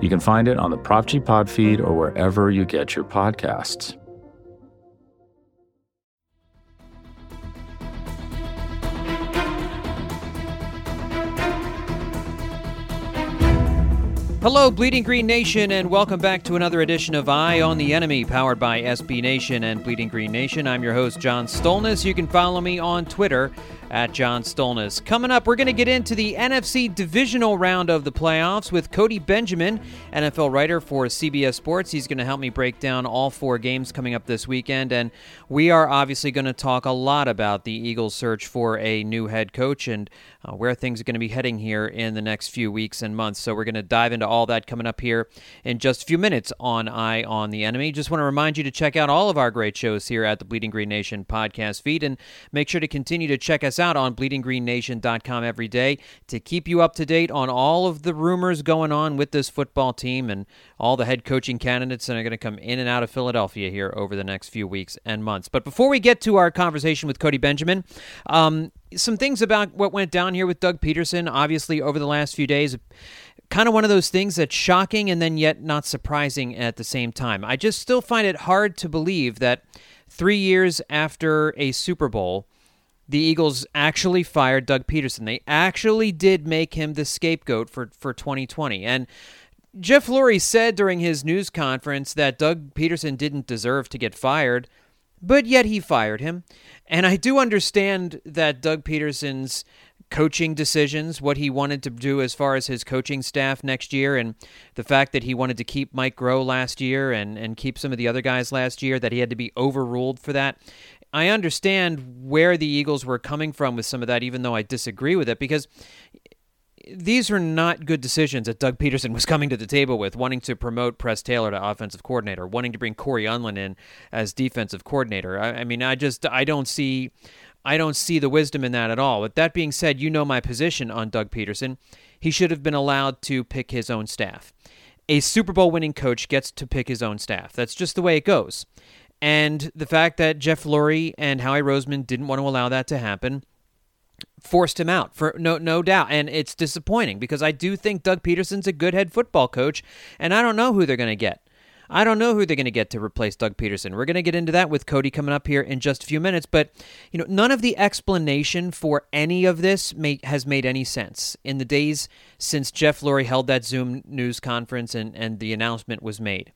You can find it on the Prof G Pod feed or wherever you get your podcasts. Hello, Bleeding Green Nation, and welcome back to another edition of Eye on the Enemy, powered by SB Nation and Bleeding Green Nation. I'm your host, John Stolnis. You can follow me on Twitter at John Stolnis. Coming up, we're going to get into the NFC divisional round of the playoffs with Cody Benjamin, NFL writer for CBS Sports. He's going to help me break down all four games coming up this weekend. And we are obviously going to talk a lot about the Eagles' search for a new head coach and uh, where things are going to be heading here in the next few weeks and months. So we're going to dive into all that coming up here in just a few minutes on Eye on the Enemy. Just want to remind you to check out all of our great shows here at the Bleeding Green Nation podcast feed and make sure to continue to check us out on bleedinggreennation.com every day to keep you up to date on all of the rumors going on with this football team and all the head coaching candidates that are going to come in and out of Philadelphia here over the next few weeks and months. But before we get to our conversation with Cody Benjamin, um, some things about what went down here with Doug Pederson, obviously, over the last few days. Kind of one of those things that's shocking and then yet not surprising at the same time. I just still find it hard to believe that three years after a Super Bowl, the Eagles actually fired Doug Pederson. They actually did make him the scapegoat for, for 2020. And Jeff Lurie said during his news conference that Doug Pederson didn't deserve to get fired, but yet he fired him. And I do understand that Doug Pederson's coaching decisions, what he wanted to do as far as his coaching staff next year, and the fact that he wanted to keep Mike Groh last year and, and keep some of the other guys last year, that he had to be overruled for that. I understand where the Eagles were coming from with some of that, even though I disagree with it, because these are not good decisions that Doug Pederson was coming to the table with, wanting to promote Press Taylor to offensive coordinator, wanting to bring Cory Undlin in as defensive coordinator. I, I mean, I just I don't see I don't see the wisdom in that at all. With that being said, you know my position on Doug Pederson. He should have been allowed to pick his own staff. A Super Bowl winning coach gets to pick his own staff. That's just the way it goes. And the fact that Jeff Lurie and Howie Roseman didn't want to allow that to happen forced him out for no no doubt and it's disappointing because I do think Doug Pederson's a good head football coach and I don't know who they're going to get. I don't know who they're going to get to replace Doug Pederson. We're going to get into that with Cody coming up here in just a few minutes, but you know, none of the explanation for any of this may, has made any sense in the days since Jeff Lurie held that Zoom news conference and and the announcement was made.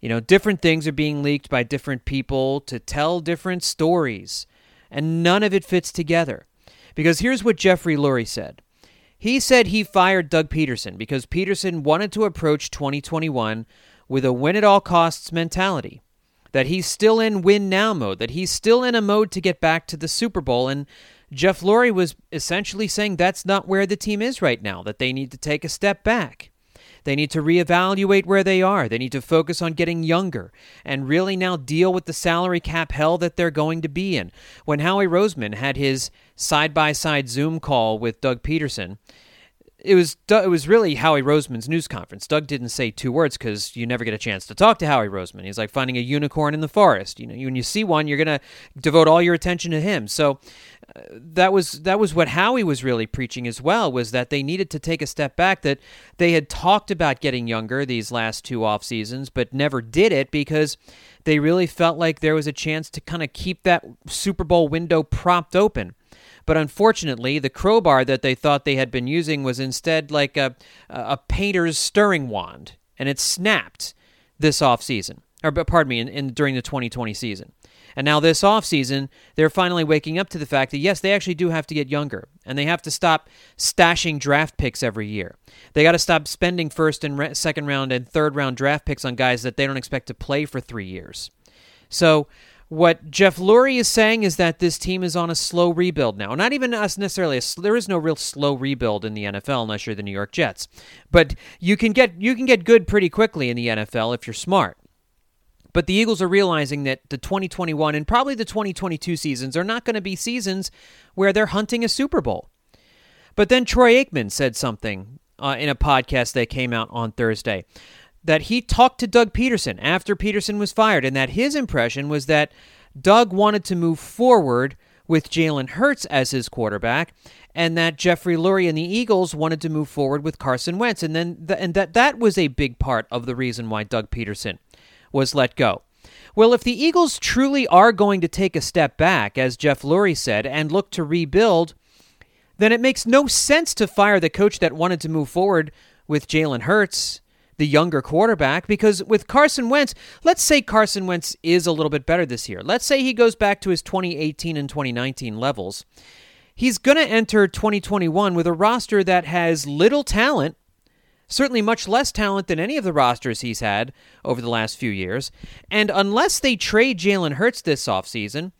You know, different things are being leaked by different people to tell different stories, and none of it fits together. Because here's what Jeffrey Lurie said. He said he fired Doug Pederson because Pederson wanted to approach 2021 with a win at all costs mentality. That he's still in win now mode, that he's still in a mode to get back to the Super Bowl. And Jeff Lurie was essentially saying that's not where the team is right now, that they need to take a step back. They need to reevaluate where they are. They need to focus on getting younger and really now deal with the salary cap hell that they're going to be in. When Howie Roseman had his side by side Zoom call with Doug Pederson, it was it was really Howie Roseman's news conference. Doug didn't say two words because you never get a chance to talk to Howie Roseman. He's like finding a unicorn in the forest. You know, when you see one, you're gonna devote all your attention to him. So uh, that was that was what Howie was really preaching as well. Was that they needed to take a step back. That they had talked about getting younger these last two off seasons, but never did it because they really felt like there was a chance to kind of keep that Super Bowl window propped open. But unfortunately, the crowbar that they thought they had been using was instead like a, a painter's stirring wand, and it snapped this off season, or pardon me, in, in during the 2020 season. And now this offseason, they're finally waking up to the fact that yes, they actually do have to get younger and they have to stop stashing draft picks every year. They got to stop spending first and second round and third round draft picks on guys that they don't expect to play for 3 years. So, what Jeff Lurie is saying is that this team is on a slow rebuild now. Not even us necessarily a, there is no real slow rebuild in the NFL unless you're the New York Jets. But you can get you can get good pretty quickly in the NFL if you're smart. But the Eagles are realizing that the 2021 and probably the 2022 seasons are not going to be seasons where they're hunting a Super Bowl. But then Troy Aikman said something uh, in a podcast that came out on Thursday that he talked to Doug Pederson after Pederson was fired, and that his impression was that Doug wanted to move forward with Jalen Hurts as his quarterback, and that Jeffrey Lurie and the Eagles wanted to move forward with Carson Wentz, and then the, and that that was a big part of the reason why Doug Pederson was let go. Well, if the Eagles truly are going to take a step back, as Jeff Lurie said, and look to rebuild, then it makes no sense to fire the coach that wanted to move forward with Jalen Hurts the younger quarterback because with Carson Wentz, let's say Carson Wentz is a little bit better this year. Let's say he goes back to his 2018 and 2019 levels. He's going to enter 2021 with a roster that has little talent, certainly much less talent than any of the rosters he's had over the last few years. And unless they trade Jalen Hurts this offseason,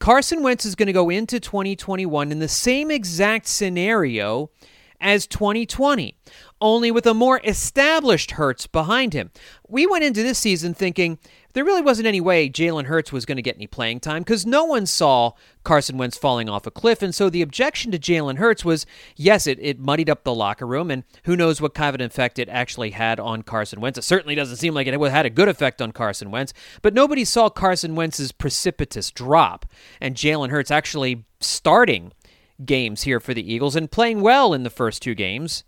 Carson Wentz is going to go into 2021 in the same exact scenario as 2020 only with a more established Hurts behind him. We went into this season thinking there really wasn't any way Jalen Hurts was going to get any playing time because no one saw Carson Wentz falling off a cliff. And so the objection to Jalen Hurts was yes, it, it muddied up the locker room, and who knows what kind of an effect it actually had on Carson Wentz. It certainly doesn't seem like it had a good effect on Carson Wentz, but nobody saw Carson Wentz's precipitous drop and Jalen Hurts actually starting games here for the Eagles and playing well in the first two games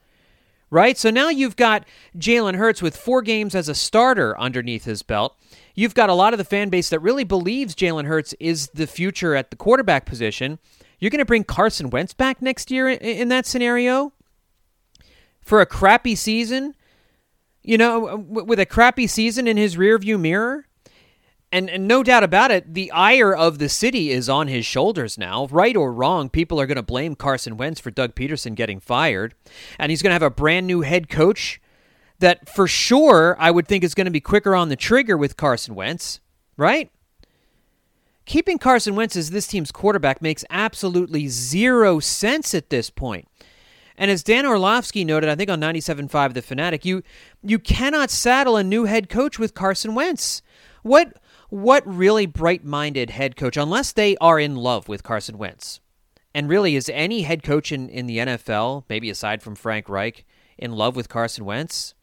right? So now you've got Jalen Hurts with four games as a starter underneath his belt. You've got a lot of the fan base that really believes Jalen Hurts is the future at the quarterback position. You're going to bring Carson Wentz back next year in that scenario for a crappy season? You know, with a crappy season in his rearview mirror? And, and no doubt about it, the ire of the city is on his shoulders now. Right or wrong, people are going to blame Carson Wentz for Doug Pederson getting fired. And he's going to have a brand new head coach that for sure I would think is going to be quicker on the trigger with Carson Wentz, right? Keeping Carson Wentz as this team's quarterback makes absolutely zero sense at this point. And as Dan Orlovsky noted, I think on 97.5 The Fanatic, you you cannot saddle a new head coach with Carson Wentz. What what really bright minded head coach, unless they are in love with Carson Wentz, and really is any head coach in, in the NFL, maybe aside from Frank Reich, in love with Carson Wentz?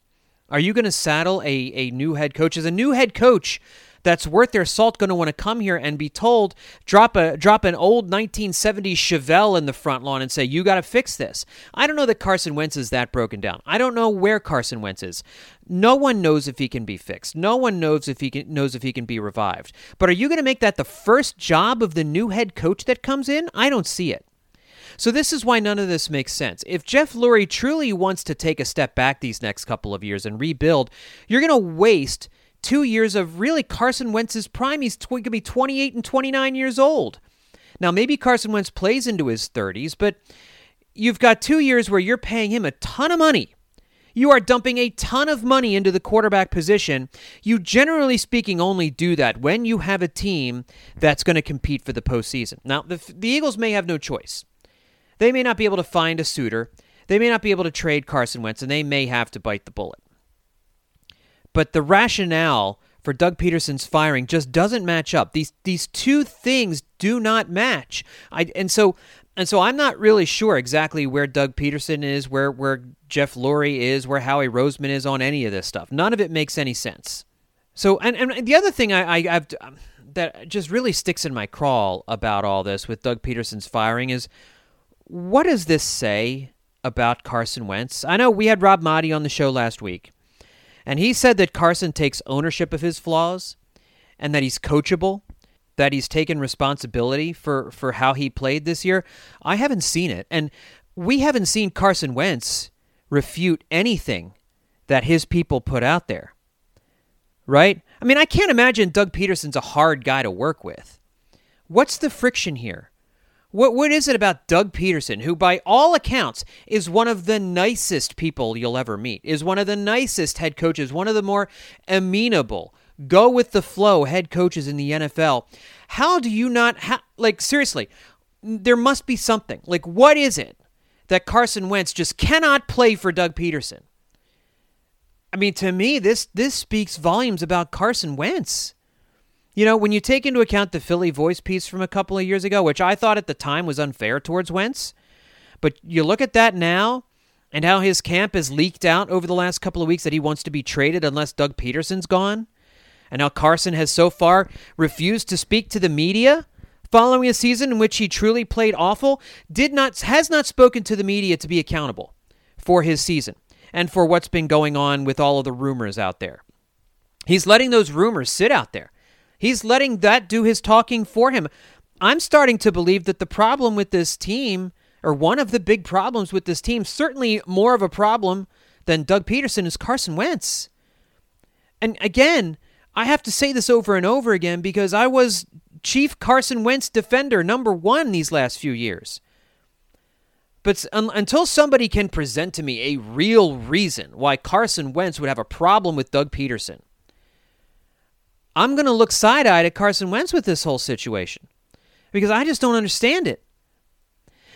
Are you going to saddle a, a new head coach? As a new head coach, that's worth their salt going to want to come here and be told drop a drop an old 1970s Chevelle in the front lawn and say you got to fix this. I don't know that Carson Wentz is that broken down. I don't know where Carson Wentz is. No one knows if he can be fixed. No one knows if he can, knows if he can be revived. But are you going to make that the first job of the new head coach that comes in? I don't see it. So this is why none of this makes sense. If Jeff Lurie truly wants to take a step back these next couple of years and rebuild, you're going to waste two years of really Carson Wentz's prime. He's going to be 28 and 29 years old. Now, maybe Carson Wentz plays into his 30s, but you've got two years where you're paying him a ton of money. You are dumping a ton of money into the quarterback position. You, generally speaking, only do that when you have a team that's going to compete for the postseason. Now, the, the Eagles may have no choice. They may not be able to find a suitor. They may not be able to trade Carson Wentz, and they may have to bite the bullet. But the rationale for Doug Pederson's firing just doesn't match up. These these two things do not match. I and so and so I'm not really sure exactly where Doug Pederson is, where where Jeff Lurie is, where Howie Roseman is on any of this stuff. None of it makes any sense. So and and the other thing I, I have um, that just really sticks in my crawl about all this with Doug Pederson's firing is what does this say about Carson Wentz? I know we had Rob Maaddi on the show last week, and he said that Carson takes ownership of his flaws and that he's coachable, that he's taken responsibility for, for how he played this year. I haven't seen it. And we haven't seen Carson Wentz refute anything that his people put out there. Right? I mean, I can't imagine Doug Pederson's a hard guy to work with. What's the friction here? What what is it about Doug Pederson, who by all accounts is one of the nicest people you'll ever meet, is one of the nicest head coaches, one of the more amenable, go with the flow head coaches in the NFL? How do you not like seriously? There must be something. Like what is it that Carson Wentz just cannot play for Doug Pederson? I mean, to me, this this speaks volumes about Carson Wentz. You know, when you take into account the Philly voice piece from a couple of years ago, which I thought at the time was unfair towards Wentz, but you look at that now and how his camp has leaked out over the last couple of weeks that he wants to be traded unless Doug Pederson's gone, and how Carson has so far refused to speak to the media following a season in which he truly played awful, did not has not spoken to the media to be accountable for his season and for what's been going on with all of the rumors out there. He's letting those rumors sit out there. He's letting that do his talking for him. I'm starting to believe that the problem with this team, or one of the big problems with this team, certainly more of a problem than Doug Pederson, is Carson Wentz. And again, I have to say this over and over again because I was Chief Carson Wentz defender number one these last few years. But un- until somebody can present to me a real reason why Carson Wentz would have a problem with Doug Pederson, I'm going to look side eyed at Carson Wentz with this whole situation because I just don't understand it.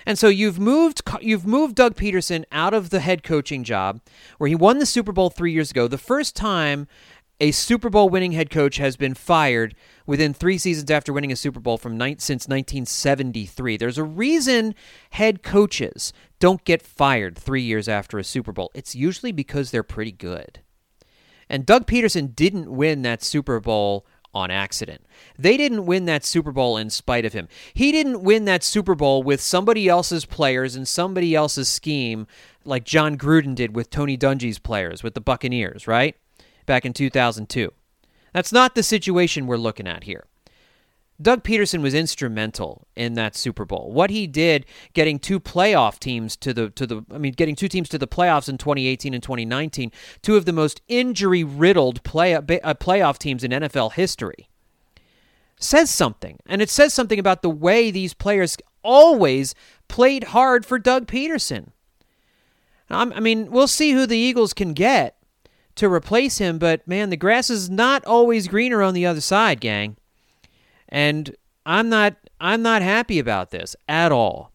And so you've moved you've moved Doug Pederson out of the head coaching job where he won the Super Bowl 3 years ago, the first time a Super Bowl winning head coach has been fired within 3 seasons after winning a Super Bowl from ni- since 1973. There's a reason head coaches don't get fired 3 years after a Super Bowl. It's usually because they're pretty good. And Doug Pederson didn't win that Super Bowl on accident. They didn't win that Super Bowl in spite of him. He didn't win that Super Bowl with somebody else's players and somebody else's scheme like Jon Gruden did with Tony Dungy's players with the Buccaneers, right? Back in 2002. That's not the situation we're looking at here. Doug Pederson was instrumental in that Super Bowl. What he did getting two playoff teams to the to the I mean getting two teams to the playoffs in 2018 and 2019, two of the most injury-riddled play, uh, playoff teams in NFL history. Says something. And it says something about the way these players always played hard for Doug Pederson. I mean, we'll see who the Eagles can get to replace him, but man, the grass is not always greener on the other side, gang. And I'm not I'm not happy about this at all.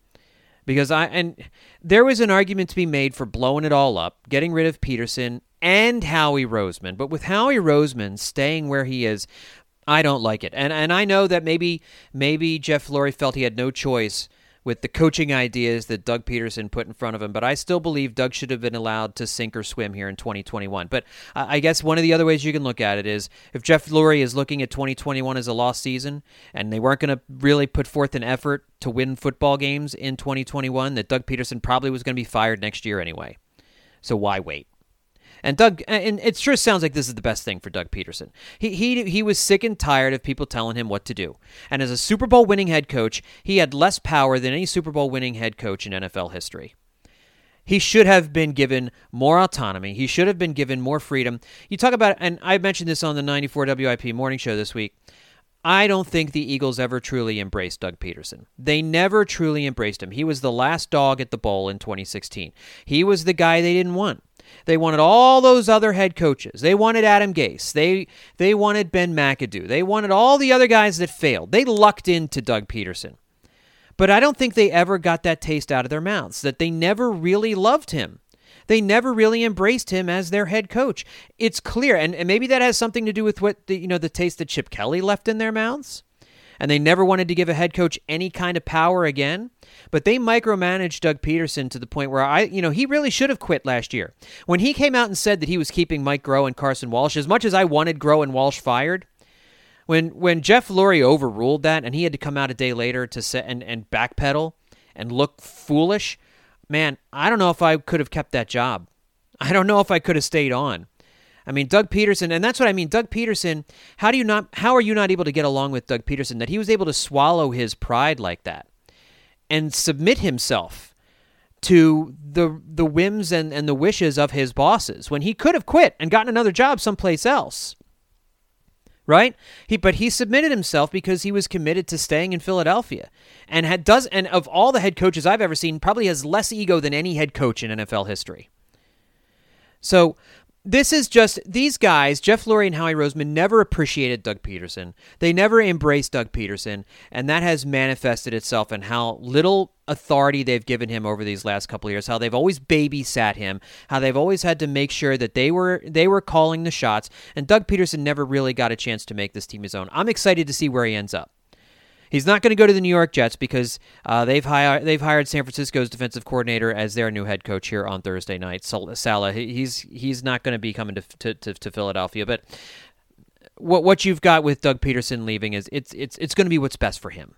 Because I and there was an argument to be made for blowing it all up, getting rid of Pederson and Howie Roseman. But with Howie Roseman staying where he is, I don't like it. And and I know that maybe maybe Jeff Lurie felt he had no choice with the coaching ideas that Doug Pederson put in front of him. But I still believe Doug should have been allowed to sink or swim here in 2021. But I guess one of the other ways you can look at it is if Jeff Lurie is looking at 2021 as a lost season and they weren't going to really put forth an effort to win football games in 2021, that Doug Pederson probably was going to be fired next year anyway. So why wait? And Doug, and it sure sounds like this is the best thing for Doug Pederson. He he he was sick and tired of people telling him what to do. And as a Super Bowl winning head coach, he had less power than any Super Bowl winning head coach in NFL history. He should have been given more autonomy. He should have been given more freedom. You talk about, and I mentioned this on the 94 WIP morning show this week. I don't think the Eagles ever truly embraced Doug Pederson. They never truly embraced him. He was the last dog at the bowl in 2016. He was the guy they didn't want. They wanted all those other head coaches. They wanted Adam Gase. They they wanted Ben McAdoo. They wanted all the other guys that failed. They lucked into Doug Pederson. But I don't think they ever got that taste out of their mouths that they never really loved him. They never really embraced him as their head coach. It's clear, and, and maybe that has something to do with what the, you know the taste that Chip Kelly left in their mouths and they never wanted to give a head coach any kind of power again. But they micromanaged Doug Pederson to the point where I, you know, he really should have quit last year. When he came out and said that he was keeping Mike Groh and Carson Walsh, as much as I wanted Groh and Walsh fired, when when Jeff Lurie overruled that and he had to come out a day later to set and, and backpedal and look foolish, man, I don't know if I could have kept that job. I don't know if I could have stayed on. I mean, Doug Pederson, and that's what I mean. Doug Pederson, how do you not? How are you not able to get along with Doug Pederson That he was able to swallow his pride like that and submit himself to the the whims and, and the wishes of his bosses when he could have quit and gotten another job someplace else. Right? He but he submitted himself because he was committed to staying in Philadelphia. And had does and of all the head coaches I've ever seen, probably has less ego than any head coach in NFL history. So this is just these guys, Jeff Lurie and Howie Roseman, never appreciated Doug Pederson. They never embraced Doug Pederson, and that has manifested itself in how little authority they've given him over these last couple years. How they've always babysat him. How they've always had to make sure that they were they were calling the shots. And Doug Pederson never really got a chance to make this team his own. I'm excited to see where he ends up. He's not going to go to the New York Jets because uh, they've hired they've hired San Francisco's defensive coordinator as their new head coach here on Thursday night. Saleh, he's he's not going to be coming to, to, to Philadelphia, but what what you've got with Doug Pederson leaving is it's it's it's going to be what's best for him,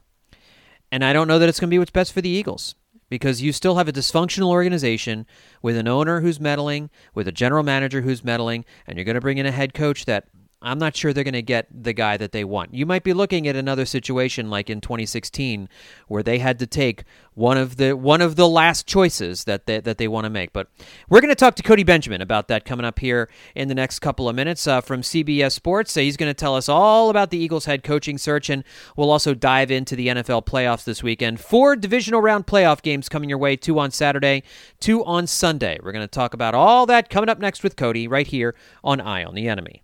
and I don't know that it's going to be what's best for the Eagles because you still have a dysfunctional organization with an owner who's meddling, with a general manager who's meddling, and you're going to bring in a head coach that I'm not sure they're going to get the guy that they want. You might be looking at another situation like in 2016 where they had to take one of the one of the last choices that they, that they want to make. But we're going to talk to Cody Benjamin about that coming up here in the next couple of minutes uh, from CBS Sports. So he's going to tell us all about the Eagles head coaching search, and we'll also dive into the NFL playoffs this weekend. Four divisional round playoff games coming your way: two on Saturday, two on Sunday. We're going to talk about all that coming up next with Cody right here on Eye on the Enemy.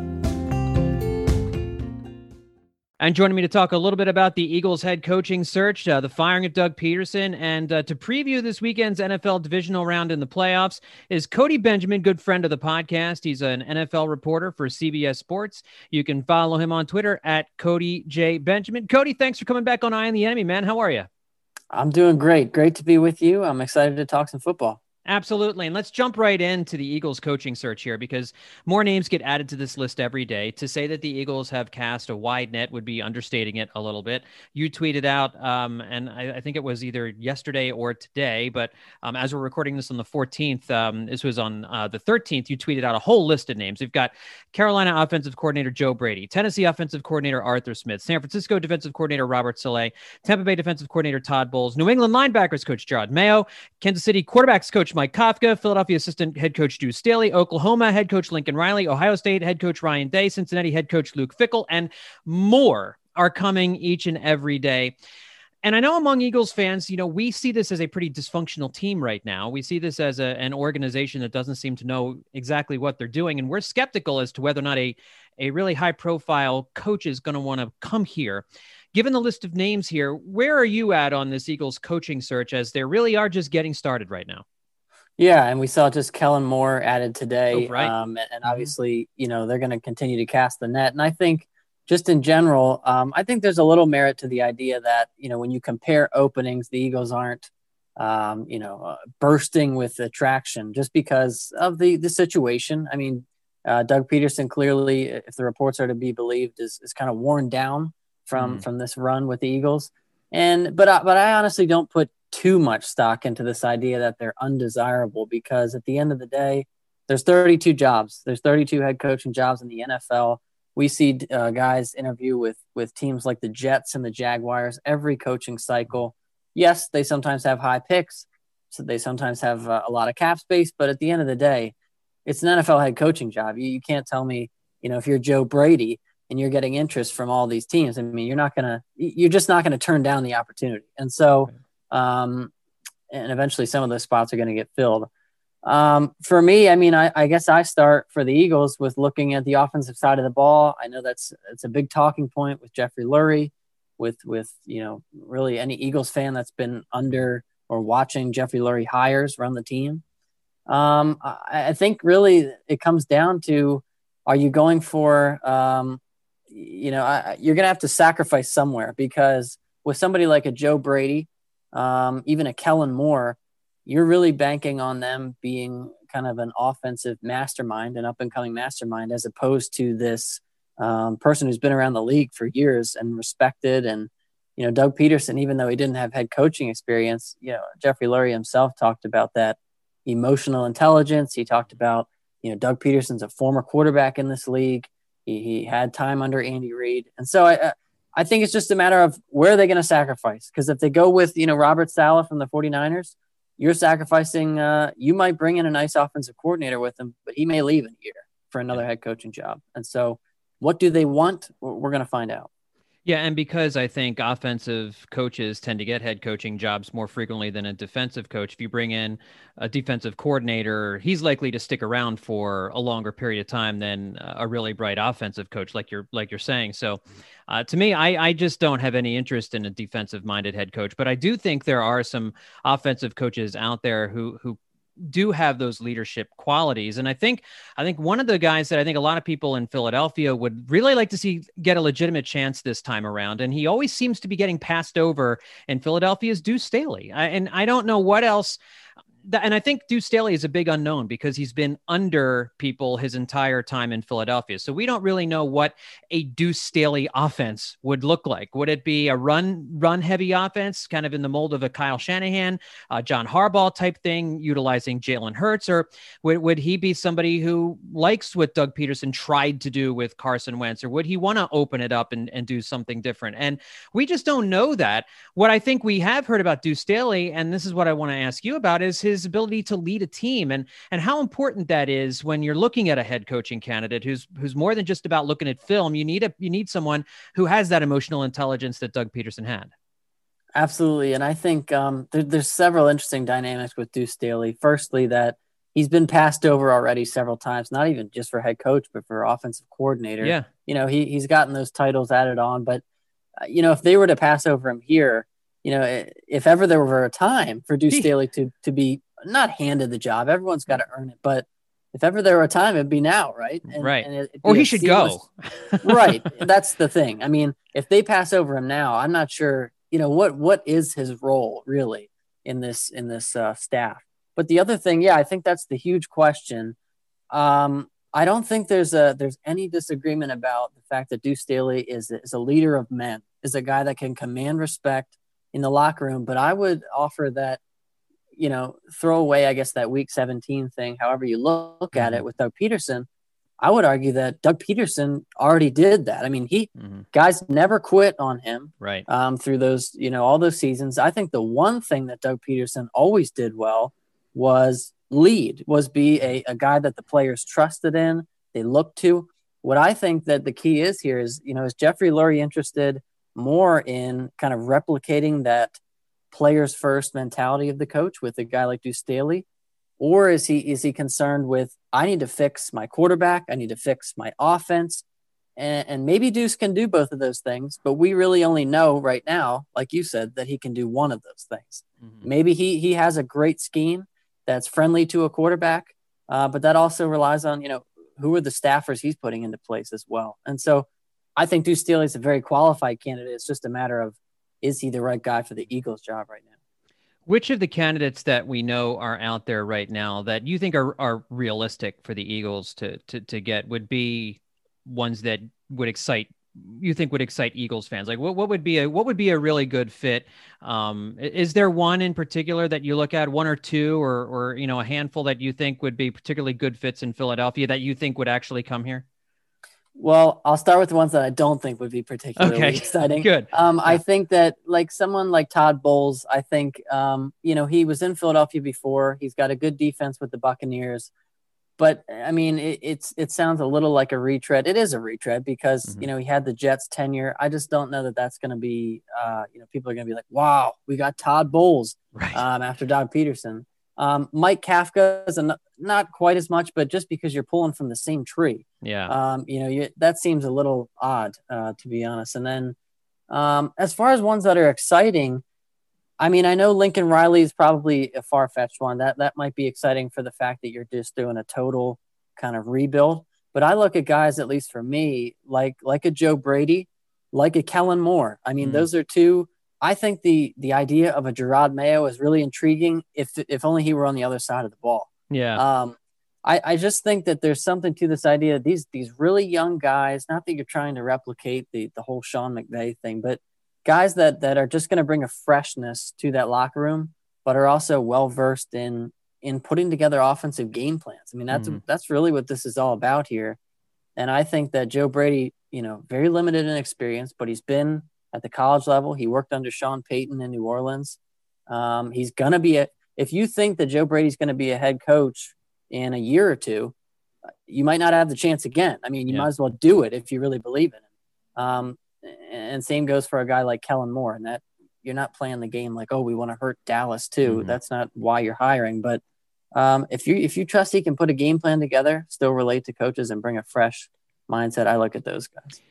And joining me to talk a little bit about the Eagles head coaching search, uh, the firing of Doug Pederson, and uh, to preview this weekend's NFL divisional round in the playoffs is Cody Benjamin, good friend of the podcast. He's an NFL reporter for CBS Sports. You can follow him on Twitter at Cody J. Benjamin. Cody, thanks for coming back on Eye on the Enemy, man. How are you? I'm doing great. Great to be with you. I'm excited to talk some football. Absolutely. And let's jump right into the Eagles coaching search here because more names get added to this list every day. To say that the Eagles have cast a wide net would be understating it a little bit. You tweeted out, um, and I, I, think it was either yesterday or today, but um, as we're recording this on the 14th, um, this was on uh, the 13th, you tweeted out a whole list of names. We've got Carolina offensive coordinator Joe Brady, Tennessee offensive coordinator Arthur Smith, San Francisco defensive coordinator Robert Saleh, Tampa Bay defensive coordinator Todd Bowles, New England linebackers coach Jerod Mayo, Kansas City quarterbacks coach Mike Kafka, Philadelphia assistant head coach Deuce Staley, Oklahoma head coach Lincoln Riley, Ohio State head coach Ryan Day, Cincinnati head coach Luke Fickell, and more are coming each and every day. And I know among Eagles fans, you know, we see this as a pretty dysfunctional team right now. We see this as a, an organization that doesn't seem to know exactly what they're doing. And we're skeptical as to whether or not a, a really high profile coach is going to want to come here given the list of names here, where are you at on this Eagles coaching search as they really are just getting started right now? Yeah, and we saw just Kellen Moore added today. Oh, right. Um, and, and, mm-hmm. obviously, you know, they're going to continue to cast the net. And I think just in general, um, I think there's a little merit to the idea that, you know, when you compare openings, the Eagles aren't, um, you know, uh, bursting with attraction just because of the, the situation. I mean, uh, Doug Pederson clearly, if the reports are to be believed, is, is kind of worn down from mm. from this run with the Eagles. And but I, but I honestly don't put too much stock into this idea that they're undesirable because at the end of the day, there's 32 jobs. There's 32 head coaching jobs in the NFL. We see uh, guys interview with with teams like the Jets and the Jaguars every coaching cycle. Yes, they sometimes have high picks, so they sometimes have uh, a lot of cap space. But at the end of the day, it's an NFL head coaching job. You, you can't tell me, you know, if you're Joe Brady and you're getting interest from all these teams. I mean, you're not gonna, you're just not gonna turn down the opportunity. And so, um, and eventually some of those spots are going to get filled. Um, for me, I mean, I, I, guess I start for the Eagles with looking at the offensive side of the ball. I know that's it's a big talking point with Jeffrey Lurie, with with you know really any Eagles fan that's been under or watching Jeffrey Lurie hires run the team. Um, I, I, think really it comes down to are you going for um, you know I, you're going to have to sacrifice somewhere because with somebody like a Joe Brady, um, even a Kellen Moore you're really banking on them being kind of an offensive mastermind, an up and coming mastermind, as opposed to this um, person who's been around the league for years and respected. And, you know, Doug Pederson, even though he didn't have head coaching experience, you know, Jeffrey Lurie himself talked about that emotional intelligence. He talked about, you know, Doug Pederson's a former quarterback in this league. He, he had time under Andy Reid. And so I, I think it's just a matter of where are they going to sacrifice? Because if they go with, you know, Robert Saleh from the 49ers, you're sacrificing. Uh, you might bring in a nice offensive coordinator with him, but he may leave in a year for another head coaching job. And so, what do they want? We're going to find out. Yeah, and because I think offensive coaches tend to get head coaching jobs more frequently than a defensive coach. If you bring in a defensive coordinator, he's likely to stick around for a longer period of time than a really bright offensive coach, like you're like you're saying. So, uh, to me, I I just don't have any interest in a defensive minded head coach, but I do think there are some offensive coaches out there who who do have those leadership qualities. And i think i think one of the guys that i think a lot of people in philadelphia would really like to see get a legitimate chance this time around and he always seems to be getting passed over in philadelphia's deuce staley. I, and i don't know what else and I think Deuce Staley is a big unknown because he's been under people his entire time in Philadelphia. So we don't really know what a Deuce Staley offense would look like. Would it be a run run heavy offense, kind of in the mold of a Kyle Shanahan, uh, John Harbaugh type thing, utilizing Jalen Hurts, or would, would he be somebody who likes what Doug Pederson tried to do with Carson Wentz, or would he want to open it up and, and do something different? And we just don't know that. What I think we have heard about Deuce Staley, and this is what I want to ask you about, is his his ability to lead a team and and how important that is when you're looking at a head coaching candidate who's who's more than just about looking at film. You need a you need someone who has that emotional intelligence that Doug Pederson had. Absolutely, and I think um, there, there's several interesting dynamics with Deuce Staley. Firstly, that he's been passed over already several times, not even just for head coach, but for offensive coordinator. Yeah, you know he he's gotten those titles added on, but uh, you know if they were to pass over him here, you know, if ever there were a time for Deuce Staley to to be not handed the job, everyone's got to earn it. But if ever there were a time, it'd be now, right? And, right. And it, or he should seamless, go. right. That's the thing. I mean, if they pass over him now, I'm not sure. You know what what is his role really in this in this uh, staff? But the other thing, yeah, I think that's the huge question. Um, I don't think there's a there's any disagreement about the fact that Deuce Staley is is a leader of men, is a guy that can command respect in the locker room. But I would offer that, you know, throw away, I guess, that week 17 thing, however you look at it mm-hmm. with Doug Pederson. I would argue that Doug Pederson already did that. I mean, he mm-hmm. guys never quit on him, right? Um, through those, you know, all those seasons. I think the one thing that Doug Pederson always did well was lead, was be a, a guy that the players trusted in, they looked to. What I think that the key is here is, you know, is Jeffrey Lurie interested more in kind of replicating that players first mentality of the coach with a guy like Deuce Staley? Or is he is he concerned with I need to fix my quarterback, I need to fix my offense, and, and maybe Deuce can do both of those things, but we really only know right now, like you said, that he can do one of those things. Mm-hmm. Maybe he he has a great scheme that's friendly to a quarterback, uh, but that also relies on you know who are the staffers he's putting into place as well. And so I think Deuce Staley is a very qualified candidate. It's just a matter of is he the right guy for the Eagles job right now? Which of the candidates that we know are out there right now that you think are, are realistic for the Eagles to, to, to get would be ones that would excite you think would excite Eagles fans? Like what, what would be a what would be a really good fit? Um, is there one in particular that you look at, one or two, or or you know a handful that you think would be particularly good fits in Philadelphia that you think would actually come here? Well, I'll start with the ones that I don't think would be particularly okay. exciting. Good. Um, yeah. I think that like someone like Todd Bowles, I think um, you know he was in Philadelphia before. He's got a good defense with the Buccaneers but I mean, it, it's it sounds a little like a retread. It is a retread because mm-hmm. you know he had the Jets tenure. I just don't know that that's going to be. Uh, you know, people are going to be like, "Wow, we got Todd Bowles right. um, after Doug Pederson." Um, Mike Kafka is a, not quite as much, but just because you're pulling from the same tree, yeah, um, you know, you, that seems a little odd uh, to be honest. And then um, as far as ones that are exciting, I mean, I know Lincoln Riley is probably a far fetched one. That that might be exciting for the fact that you're just doing a total kind of rebuild. But I look at guys, at least for me, like like a Joe Brady, like a Kellen Moore. I mean, mm. those are two. I think the the idea of a Jerod Mayo is really intriguing. If if only he were on the other side of the ball. Yeah. Um, I, I just think that there's something to this idea. These these really young guys. Not that you're trying to replicate the the whole Sean McVay thing, but guys that that are just going to bring a freshness to that locker room, but are also well versed in in putting together offensive game plans. I mean, that's mm. that's really what this is all about here. And I think that Joe Brady, you know, very limited in experience, but he's been at the college level. He worked under Sean Payton in New Orleans. Um, he's gonna be a. If you think that Joe Brady's going to be a head coach in a year or two, you might not have the chance again. I mean, you yeah. might as well do it if you really believe in it. Um, and same goes for a guy like Kellen Moore. And that you're not playing the game like, oh, we want to hurt Dallas too. Mm-hmm. That's not why you're hiring. But um, if you if you trust he can put a game plan together, still relate to coaches and bring a fresh mindset, I look at those guys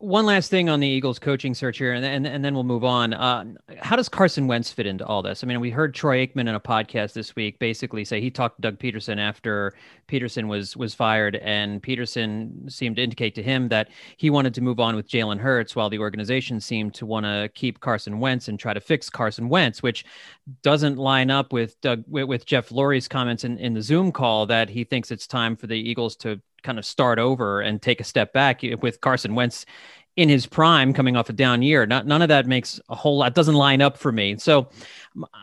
one last thing on the Eagles coaching search here, and, and, and then we'll move on. Uh, how does Carson Wentz fit into all this? I mean, we heard Troy Aikman in a podcast this week basically say he talked to Doug Pederson after Pederson was was fired, and Pederson seemed to indicate to him that he wanted to move on with Jalen Hurts, while the organization seemed to want to keep Carson Wentz and try to fix Carson Wentz, which doesn't line up with Doug with, with Jeff Lurie's comments in, in the Zoom call that he thinks it's time for the Eagles to kind of start over and take a step back with Carson Wentz in his prime coming off a down year. Not, none of that makes a whole lot, doesn't line up for me. So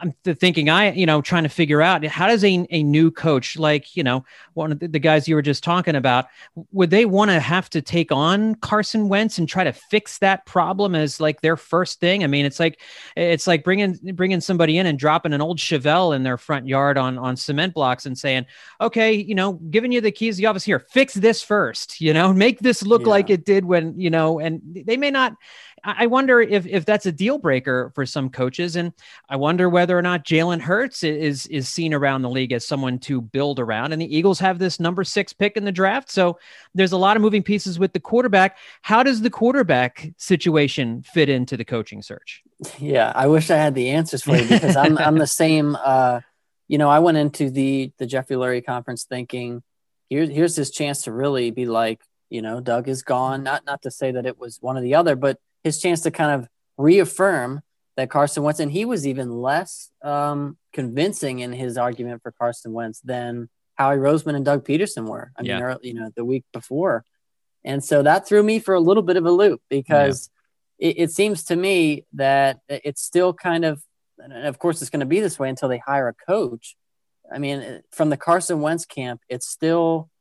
I'm thinking, I, you know, trying to figure out how does a, a new coach, like, you know, one of the, the guys you were just talking about, would they want to have to take on Carson Wentz and try to fix that problem as like their first thing? I mean, it's like, it's like bringing, bringing somebody in and dropping an old Chevelle in their front yard on, on cement blocks and saying, okay, you know, giving you the keys to the office here, fix this first, you know, make this look yeah. like it did when, you know, and they may not. I wonder if if that's a deal breaker for some coaches, and I wonder whether or not Jalen Hurts is is seen around the league as someone to build around. And the Eagles have this number six pick in the draft, so there's a lot of moving pieces with the quarterback. How does the quarterback situation fit into the coaching search? Yeah, I wish I had the answers for you because I'm I'm the same. Uh, you know, I went into the the Jeffrey Lurie conference thinking, here's here's this chance to really be like, you know, Doug is gone. Not not to say that it was one or the other, but his chance to kind of reaffirm that Carson Wentz, and he was even less um, convincing in his argument for Carson Wentz than Howie Roseman and Doug Pederson were. I yeah. mean, early, you know, the week before, and so that threw me for a little bit of a loop because yeah. it, it, seems to me that it's still kind of, and of course, it's going to be this way until they hire a coach. I mean, from the Carson Wentz camp, it's still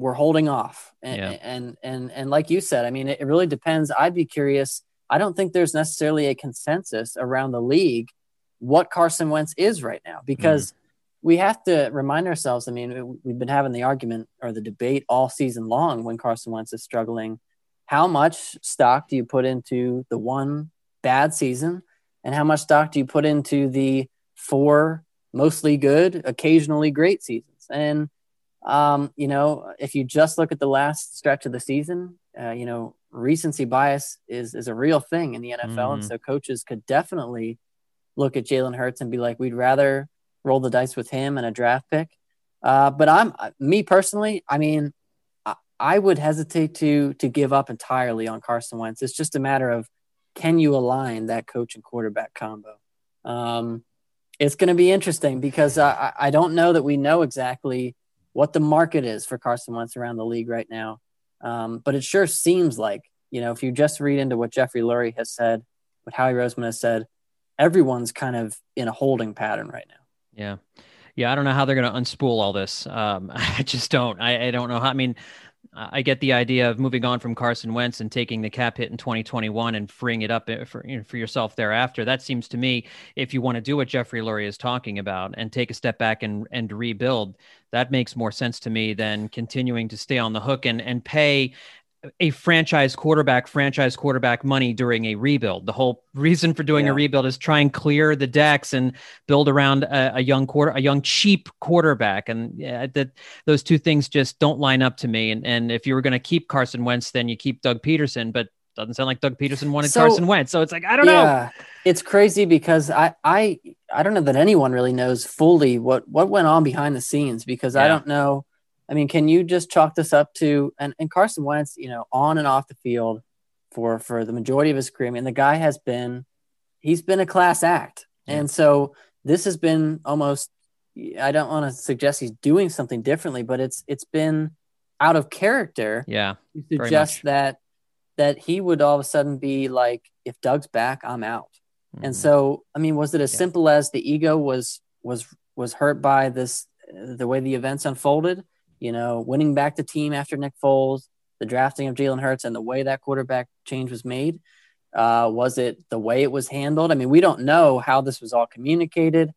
we're holding off. And, yeah. and, and, and like you said, I mean, it, really depends. I'd be curious. I don't think there's necessarily a consensus around the league what Carson Wentz is right now because mm. we have to remind ourselves. I mean, we've been having the argument or the debate all season long when Carson Wentz is struggling. How much stock do you put into the one bad season, and how much stock do you put into the four mostly good, occasionally great seasons? And um, you know, if you just look at the last stretch of the season, uh, you know, recency bias is is a real thing in the NFL, mm-hmm. and so coaches could definitely look at Jalen Hurts and be like, we'd rather roll the dice with him and a draft pick. Uh, but I'm me personally, I mean, I, I would hesitate to to give up entirely on Carson Wentz. It's just a matter of can you align that coach and quarterback combo. Um, it's going to be interesting because I, I don't know that we know exactly what the market is for Carson Wentz around the league right now. Um, but it sure seems like you know, if you just read into what Jeffrey Lurie has said, what Howie Roseman has said, everyone's kind of in a holding pattern right now. Yeah. Yeah. I don't know how they're going to unspool all this. Um, I just don't. I, I don't know how. I mean, I get the idea of moving on from Carson Wentz and taking the cap hit in 2021 and freeing it up eh, for, you know, for yourself thereafter. That seems to me, if you want to do what Jeffrey Lurie is talking about and take a step back and, and rebuild, that makes more sense to me than continuing to stay on the hook and, and pay a franchise quarterback franchise quarterback money during a rebuild the whole reason for doing yeah. a rebuild is try and clear the decks and build around a, a young quarter a young cheap quarterback and yeah, that those two things just don't line up to me and and if you were going to keep Carson Wentz then you keep Doug Pederson. but doesn't sound like Doug Pederson wanted so, Carson Wentz so it's like I don't yeah, know it's crazy because I I I don't know that anyone really knows fully what what went on behind the scenes because yeah. I don't know I mean, can you just chalk this up to and, and Carson Wentz, you know, on and off the field for for the majority of his career? I mean, the guy has been he's been a class act. And so this has been almost I don't want to suggest he's doing something differently, but it's it's been out of character. Yeah. To suggest that that he would all of a sudden be like, if Doug's back, I'm out. Mm-hmm. And so, I mean, was it as yeah. simple as the ego was was was hurt by this the way the events unfolded? You know, winning back the team after Nick Foles, the drafting of Jalen Hurts, and the way that quarterback change was made? Uh, was it the way it was handled? I mean, we don't know how this was all communicated,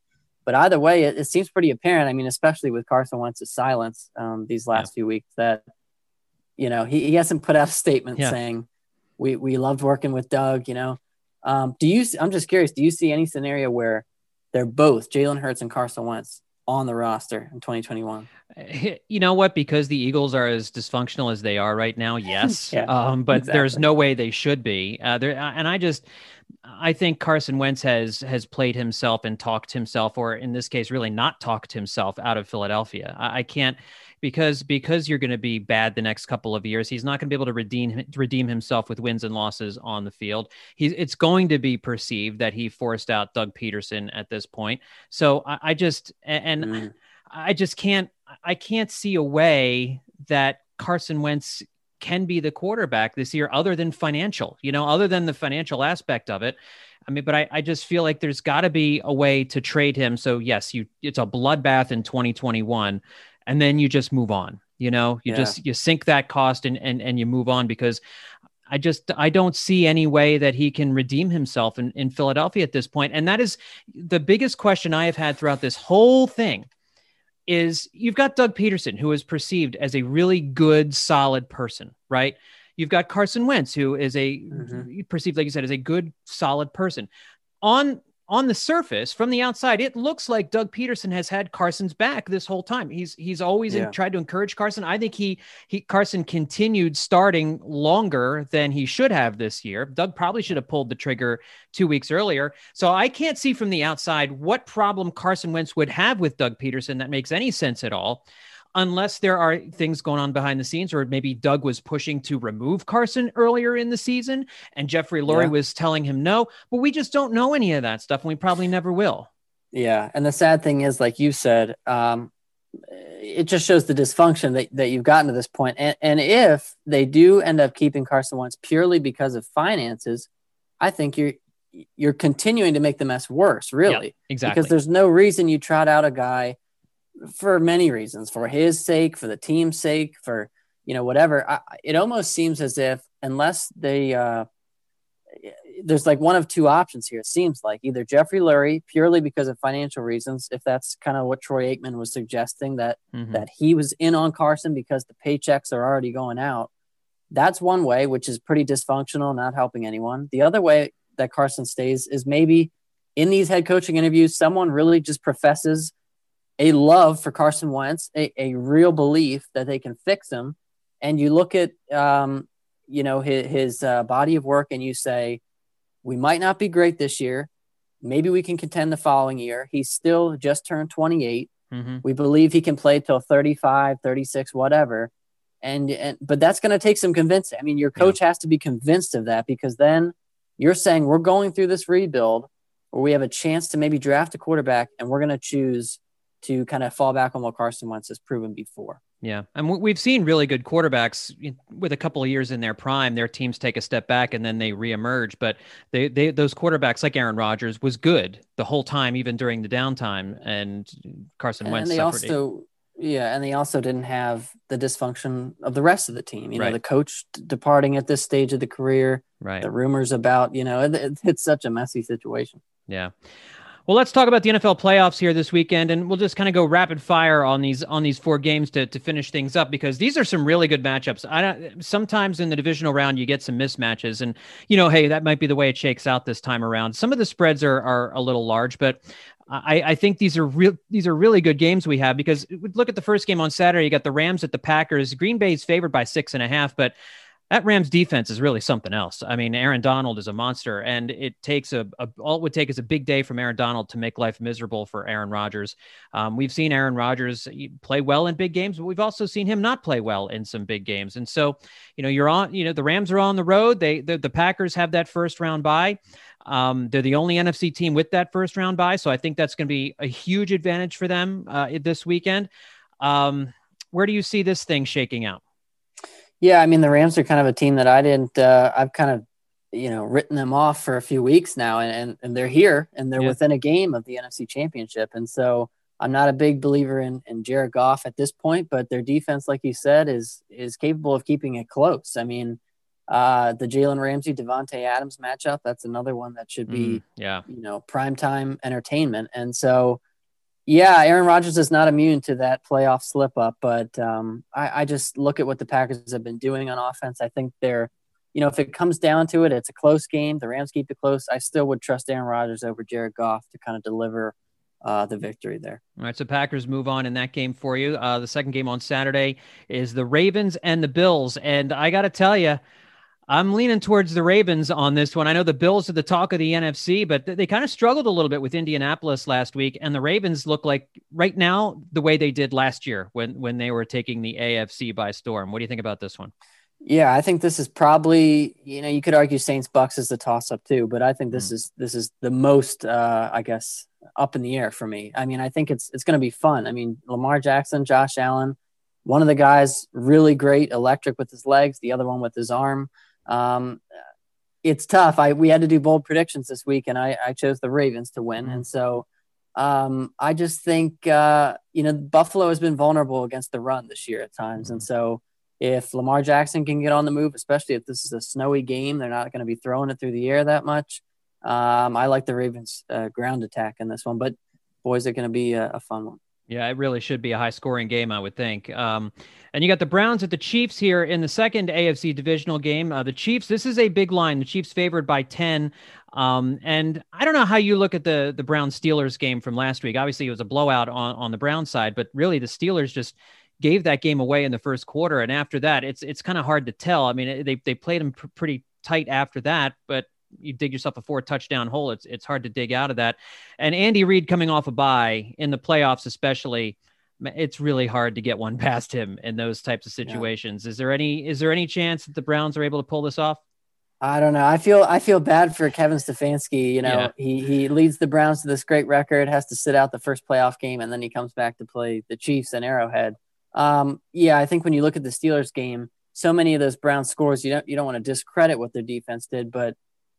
but either way, it, it seems pretty apparent. I mean, especially with Carson Wentz's silence um, these last yeah. few weeks, that you know he, he hasn't put out a statement yeah. saying we we loved working with Doug. You know, um, do you? I'm just curious. Do you see any scenario where they're both Jalen Hurts and Carson Wentz on the roster in 2021? You know what? Because the Eagles are as dysfunctional as they are right now, yes. yeah, um, but exactly. there's no way they should be. Uh, there, uh, and I just, I think Carson Wentz has has played himself and talked himself, or in this case, really not talked himself out of Philadelphia. I, I can't because because you're going to be bad the next couple of years. He's not going to be able to redeem redeem himself with wins and losses on the field. He's it's going to be perceived that he forced out Doug Pederson at this point. So I, I just and mm. I just can't I can't see a way that Carson Wentz can be the quarterback this year other than financial, you know, other than the financial aspect of it. I mean, but I, I just feel like there's got to be a way to trade him. So yes, you it's a bloodbath in 2021 and then you just move on you know you yeah. just you sink that cost and, and and you move on because I just I don't see any way that he can redeem himself in, in Philadelphia at this point. And that is the biggest question I have had throughout this whole thing is you've got Doug Pederson, who is perceived as a really good, solid person, right? You've got Carson Wentz, who is a mm-hmm. perceived, like you said, as a good, solid person. On on the surface from the outside it looks like Doug Pederson has had Carson's back this whole time. He's he's always yeah. in, tried to encourage Carson. I think he he Carson continued starting longer than he should have this year. Doug probably should have pulled the trigger 2 weeks earlier. So I can't see from the outside what problem Carson Wentz would have with Doug Pederson that makes any sense at all unless there are things going on behind the scenes, or maybe Doug was pushing to remove Carson earlier in the season and Jeffrey Lurie yeah. was telling him no. But we just don't know any of that stuff, and we probably never will. Yeah. And the sad thing is, like you said, um, it just shows the dysfunction that, that you've gotten to this point. And, and if they do end up keeping Carson Wentz purely because of finances, I think you're you're continuing to make the mess worse, really. Yeah, exactly. Because there's no reason you trot out a guy for many reasons, for his sake, for the team's sake, for you know whatever. I, it almost seems as if unless they uh, there's like one of two options here. It seems like either Jeffrey Lurie purely because of financial reasons, if that's kind of what Troy Aikman was suggesting that mm-hmm. that he was in on Carson because the paychecks are already going out. That's one way, which is pretty dysfunctional, not helping anyone. The other way that Carson stays is maybe in these head coaching interviews, someone really just professes a love for Carson Wentz, a, a real belief that they can fix him. And you look at, um, you know, his, his uh, body of work and you say, we might not be great this year. Maybe we can contend the following year. He's still just turned 28. Mm-hmm. We believe he can play till 35, 36, whatever. And, and but that's going to take some convincing. I mean, your coach yeah. has to be convinced of that because then you're saying we're going through this rebuild where we have a chance to maybe draft a quarterback and we're going to choose to kind of fall back on what Carson Wentz has proven before. Yeah, and we've seen really good quarterbacks with a couple of years in their prime. Their teams take a step back and then they reemerge. But they, they those quarterbacks like Aaron Rodgers was good the whole time, even during the downtime. And Carson Wentz. And they also, yeah, and they also didn't have the dysfunction of the rest of the team. You know, Right. the coach departing at this stage of the career, right. the rumors about, you know, it- it's such a messy situation. Yeah. Well, let's talk about the NFL playoffs here this weekend, and we'll just kind of go rapid fire on these on these four games to, to finish things up because these are some really good matchups. I don't, sometimes in the divisional round you get some mismatches, and you know, hey, that might be the way it shakes out this time around. Some of the spreads are are a little large, but I, I think these are real these are really good games we have because look at the first game on Saturday. You got the Rams at the Packers. Green Bay is favored by six and a half, but that Rams defense is really something else. I mean, Aaron Donald is a monster, and it takes a, a all it would take is a big day from Aaron Donald to make life miserable for Aaron Rodgers. Um, we've seen Aaron Rodgers play well in big games, but we've also seen him not play well in some big games. And so, you know, you're on. You know, the Rams are on the road. They the, the Packers have that first round bye. Um, they're the only NFC team with that first round bye, so I think that's going to be a huge advantage for them uh, this weekend. Um, where do you see this thing shaking out? Yeah, I mean the Rams are kind of a team that I didn't. Uh, I've kind of, you know, written them off for a few weeks now, and and, and they're here and they're Yeah. within a game of the NFC Championship, and so I'm not a big believer in in Jared Goff at this point, but their defense, like you said, is is capable of keeping it close. I mean, uh, the Jalen Ramsey Davante Adams matchup that's another one that should be Mm, yeah. you know primetime entertainment, and so. Yeah, Aaron Rodgers is not immune to that playoff slip up, but um, I, I just look at what the Packers have been doing on offense. I think they're, you know, if it comes down to it, it's a close game. The Rams keep it close. I still would trust Aaron Rodgers over Jared Goff to kind of deliver uh, the victory there. All right, so Packers move on in that game for you. Uh, the second game on Saturday is the Ravens and the Bills, and I got to tell you, I'm leaning towards the Ravens on this one. I know the Bills are the talk of the NFC, but th- they kind of struggled a little bit with Indianapolis last week, and the Ravens look like right now the way they did last year when when they were taking the AFC by storm. What do you think about this one? Yeah, I think this is probably you know you could argue Saints Bucks is the toss up too, but I think this is this is the most uh, I guess up in the air for me. I mean, I think it's it's going to be fun. I mean, Lamar Jackson, Josh Allen, one of the guys really great, electric with his legs, the other one with his arm. Um, it's tough. I we had to do bold predictions this week, and I I chose the Ravens to win, and so. Um, I just think uh, you know Buffalo has been vulnerable against the run this year at times, and so if Lamar Jackson can get on the move, especially if this is a snowy game, they're not going to be throwing it through the air that much. Um, I like the Ravens' uh, ground attack in this one, but boys, are going to be a, a fun one. Yeah, it really should be a high scoring game, I would think. Um, and you got the Browns at the Chiefs here in the second AFC divisional game. Uh, the Chiefs, this is a big line. The Chiefs favored by 10. Um, and I don't know how you look at the the Brown Steelers game from last week. Obviously, it was a blowout on, on the Brown side, but really the Steelers just gave that game away in the first quarter. And after that, it's it's kind of hard to tell. I mean, they, they played them pr- pretty tight after that, but you dig yourself a four touchdown hole. It's it's hard to dig out of that. And Andy Reid coming off a bye in the playoffs, especially, it's really hard to get one past him in those types of situations. Is there any is there any chance that the Browns are able to pull this off? I don't know. I feel I feel bad for Kevin Stefanski. You know, Yeah. he he leads the Browns to this great record, has to sit out the first playoff game, and then he comes back to play the Chiefs and Arrowhead. Um, yeah, I think when you look at the Steelers game, so many of those Browns scores, you don't you don't want to discredit what their defense did, but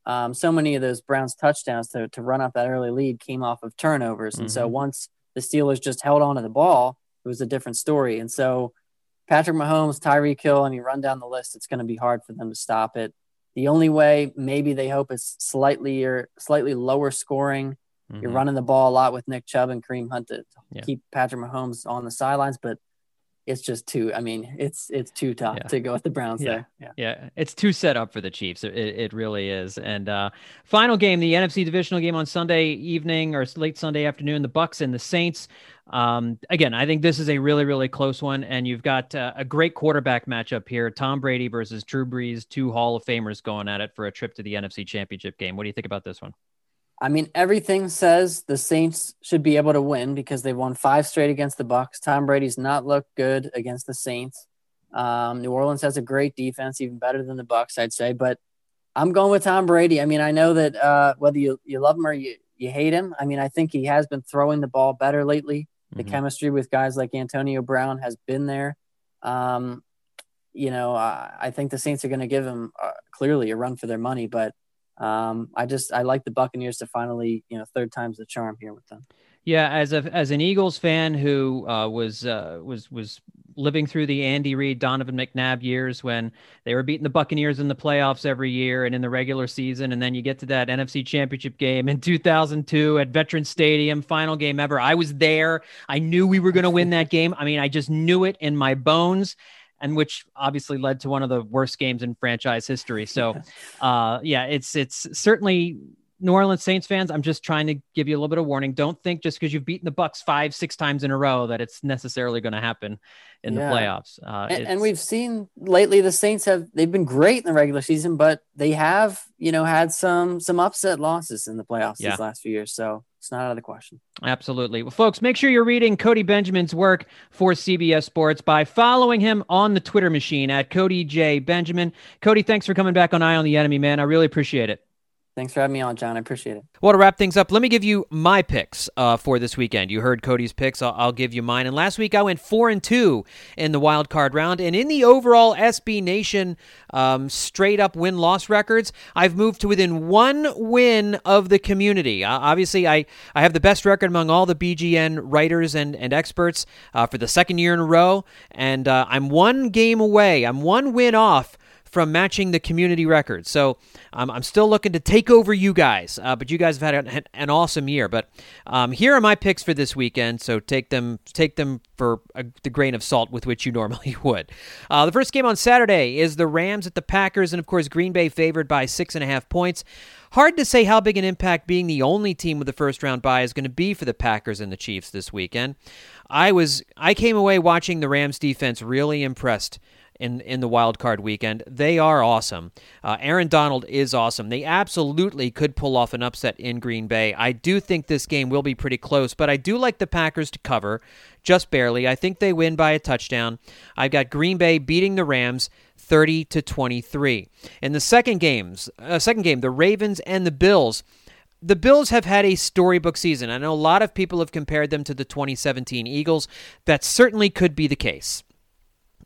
um, so many of those Browns touchdowns to to run up that early lead came off of turnovers, and so Mhm. once the Steelers just held on to the ball, it was a different story. And so Patrick Mahomes, Tyreek Hill, and you run down the list, it's going to be hard for them to stop it. The only way maybe they hope is slightly or slightly lower scoring. You're Mhm. running the ball a lot with Nick Chubb and Kareem Hunt to Yeah. keep Patrick Mahomes on the sidelines, but it's just too. I mean, it's it's too tough Yeah. to go with the Browns Yeah. there. Yeah. Yeah, it's too set up for the Chiefs. It, it really is. And uh, final game, the NFC divisional game on Sunday evening or late Sunday afternoon, the Bucks and the Saints. Um, again, I think this is a really, really close one, and you've got uh, a great quarterback matchup here: Tom Brady versus Drew Brees, two Hall of Famers going at it for a trip to the NFC Championship game. What do you think about this one? I mean, everything says the Saints should be able to win because they've won five straight against the Bucks. Tom Brady's not looked good against the Saints. Um, New Orleans has a great defense, even better than the Bucks, I'd say. But I'm going with Tom Brady. I mean, I know that uh, whether you, you love him or you, you hate him, I mean, I think he has been throwing the ball better lately. The Mhm. chemistry with guys like Antonio Brown has been there. um, you know, uh, I think the Saints are going to give him uh, clearly a run for their money, but um, I just I like the Buccaneers to finally, you know, third time's the charm here with them. Yeah, as a as an Eagles fan who uh, was uh, was was living through the Andy Reid, Donovan McNabb years when they were beating the Buccaneers in the playoffs every year and in the regular season, and then you get to that NFC Championship game in 2002 at Veterans Stadium, final game ever. I was there. I knew we were going to win that game. I mean, I just knew it in my bones and which obviously led to one of the worst games in franchise history. So, uh, yeah, it's it's certainly New Orleans Saints fans. I'm just trying to give you a little bit of warning. Don't think just because you've beaten the Bucks five, six times in a row that it's necessarily going to happen in yeah. the playoffs. Uh, and, and, we've seen lately the Saints have they've been great in the regular season, but they have you know had some some upset losses in the playoffs yeah. these last few years. So it's not out of the question. Absolutely. Well, folks, make sure you're reading Cody Benjamin's work for CBS Sports by following him on the Twitter machine at Cody J. Benjamin. Cody, thanks for coming back on Eye on the Enemy, man. I really appreciate it. Thanks for having me on, John. I appreciate it. Well, to wrap things up, let me give you my picks uh, for this weekend. You heard Cody's picks. I'll, I'll, give you mine. And last week I went four and two in the wild card round, and in the overall SB Nation um, straight up win loss records, I've moved to within one win of the community. Uh, obviously, I I have the best record among all the BGN writers and and experts uh, for the second year in a row, and uh, I'm one game away. I'm one win off from matching the community record. So um, I'm still looking to take over you guys, uh, but you guys have had an, an awesome year. But um, here are my picks for this weekend. So take them take them for a, the grain of salt with which you normally would. Uh, the first game on Saturday is the Rams at the Packers, and of course Green Bay favored by six and a half points. Hard to say how big an impact being the only team with the first round bye is going to be for the Packers and the Chiefs this weekend. I was I came away watching the Rams defense really impressed in in the wild card weekend. They are awesome. Uh, Aaron Donald is awesome. They absolutely could pull off an upset in Green Bay. I do think this game will be pretty close, but I do like the Packers to cover just barely. I think they win by a touchdown. I've got Green Bay beating the Rams 30 to 23. In the second games, uh, second game, the Ravens and the Bills the Bills have had a storybook season. I know a lot of people have compared them to the 2017 Eagles. That certainly could be the case.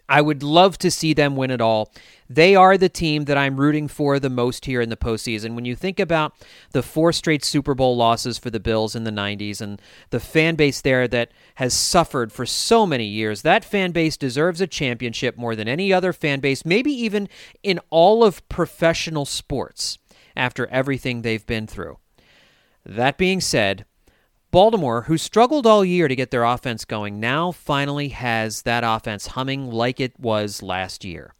I would love to see them win it all. They are the team that I'm rooting for the most here in the postseason. When you think about the four straight Super Bowl losses for the Bills in the 90s and the fan base there that has suffered for so many years, that fan base deserves a championship more than any other fan base, maybe even in all of professional sports after everything they've been through. That being said, Baltimore, who struggled all year to get their offense going, now finally has that offense humming like it was last year.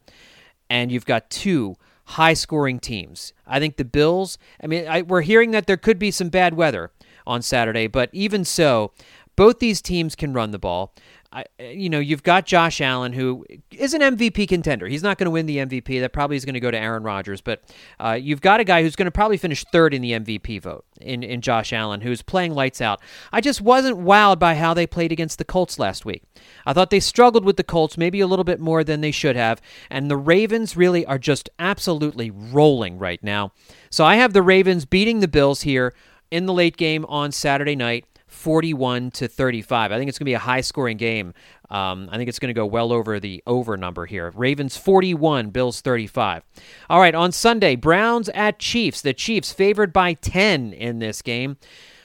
And you've got two high scoring teams. I think the Bills, I mean, I, we're hearing that there could be some bad weather on Saturday, but even so, both these teams can run the ball. I, you know, you've got Josh Allen, who is an MVP contender. He's not going to win the MVP. That probably is going to go to Aaron Rodgers. But uh, you've got a guy who's going to probably finish third in the MVP vote in, in Josh Allen, who's playing lights out. I just wasn't wowed by how they played against the Colts last week. I thought they struggled with the Colts maybe a little bit more than they should have. And the Ravens really are just absolutely rolling right now. So I have the Ravens beating the Bills here in the late game on Saturday night. 41 to 35. I think it's going to be a high scoring game. Um, I think it's going to go well over the over number here. Ravens 41, Bills 35. All right, on Sunday, Browns at Chiefs. The Chiefs favored by 10 in this game.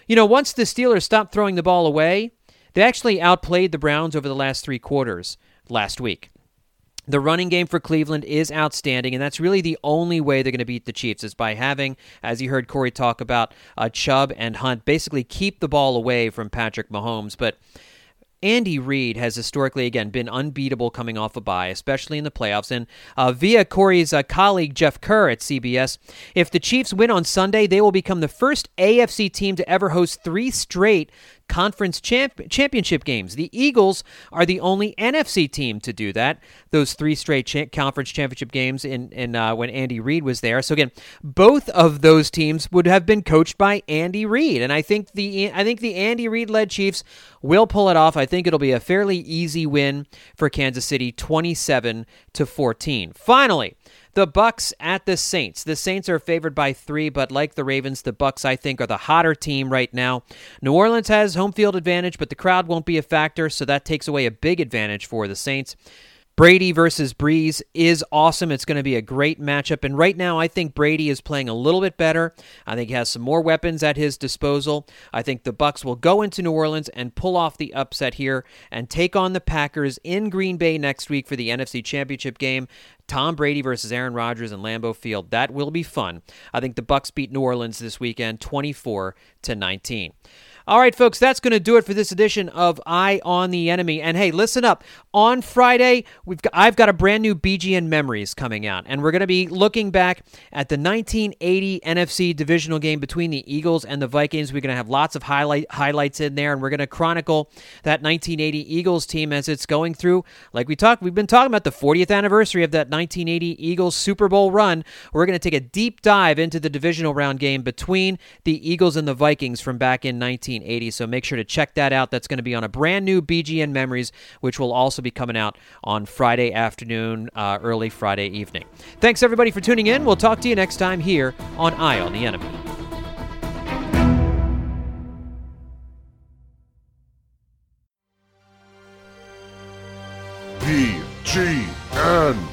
You know, once the Steelers stopped throwing the ball away, they actually outplayed the Browns over the last three quarters last week. The running game for Cleveland is outstanding, and that's really the only way they're going to beat the Chiefs is by having, as you heard Cody talk about, uh, Chubb and Hunt basically keep the ball away from Patrick Mahomes. But Andy Reid has historically, again, been unbeatable coming off a bye, especially in the playoffs. And uh, via Cody's uh, colleague, Jeff Kerr at CBS, if the Chiefs win on Sunday, they will become the first AFC team to ever host three straight conference champ- championship games. The Eagles are the only NFC team to do that. Those three straight cha- conference championship games in, in uh, when Andy Reid was there. So again, both of those teams would have been coached by Andy Reid, and I think the I think the Andy Reid led Chiefs will pull it off. I think it'll be a fairly easy win for Kansas City, 27 to 14. Finally. The Bucks at the Saints. The Saints are favored by three, but like the Ravens, the Bucks I think are the hotter team right now. New Orleans has home field advantage, but the crowd won't be a factor, so that takes away a big advantage for the Saints. Brady versus Brees is awesome. It's going to be a great matchup. And right now, I think Brady is playing a little bit better. I think he has some more weapons at his disposal. I think the Bucks will go into New Orleans and pull off the upset here and take on the Packers in Green Bay next week for the NFC Championship game. Tom Brady versus Aaron Rodgers in Lambeau Field. That will be fun. I think the Bucks beat New Orleans this weekend 24 to 19. All right, folks, that's going to do it for this edition of Eye on the Enemy. And hey, listen up. On Friday, we've got, I've got a brand new BGN Memories coming out, and we're going to be looking back at the 1980 NFC divisional game between the Eagles and the Vikings. We're going to have lots of highlight highlights in there, and we're going to chronicle that 1980 Eagles team as it's going through. Like we talked, we've been talking about the 40th anniversary of that 1980 Eagles Super Bowl run. We're going to take a deep dive into the divisional round game between the Eagles and the Vikings from back in 19. 1980. So make sure to check that out. That's going to be on a brand new BGN Memories, which will also be coming out on Friday afternoon, uh, early Friday evening. Thanks, everybody, for tuning in. We'll talk to you next time here on Eye on the Enemy. BGN.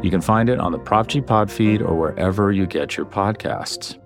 You can find it on the Prof G Pod feed or wherever you get your podcasts.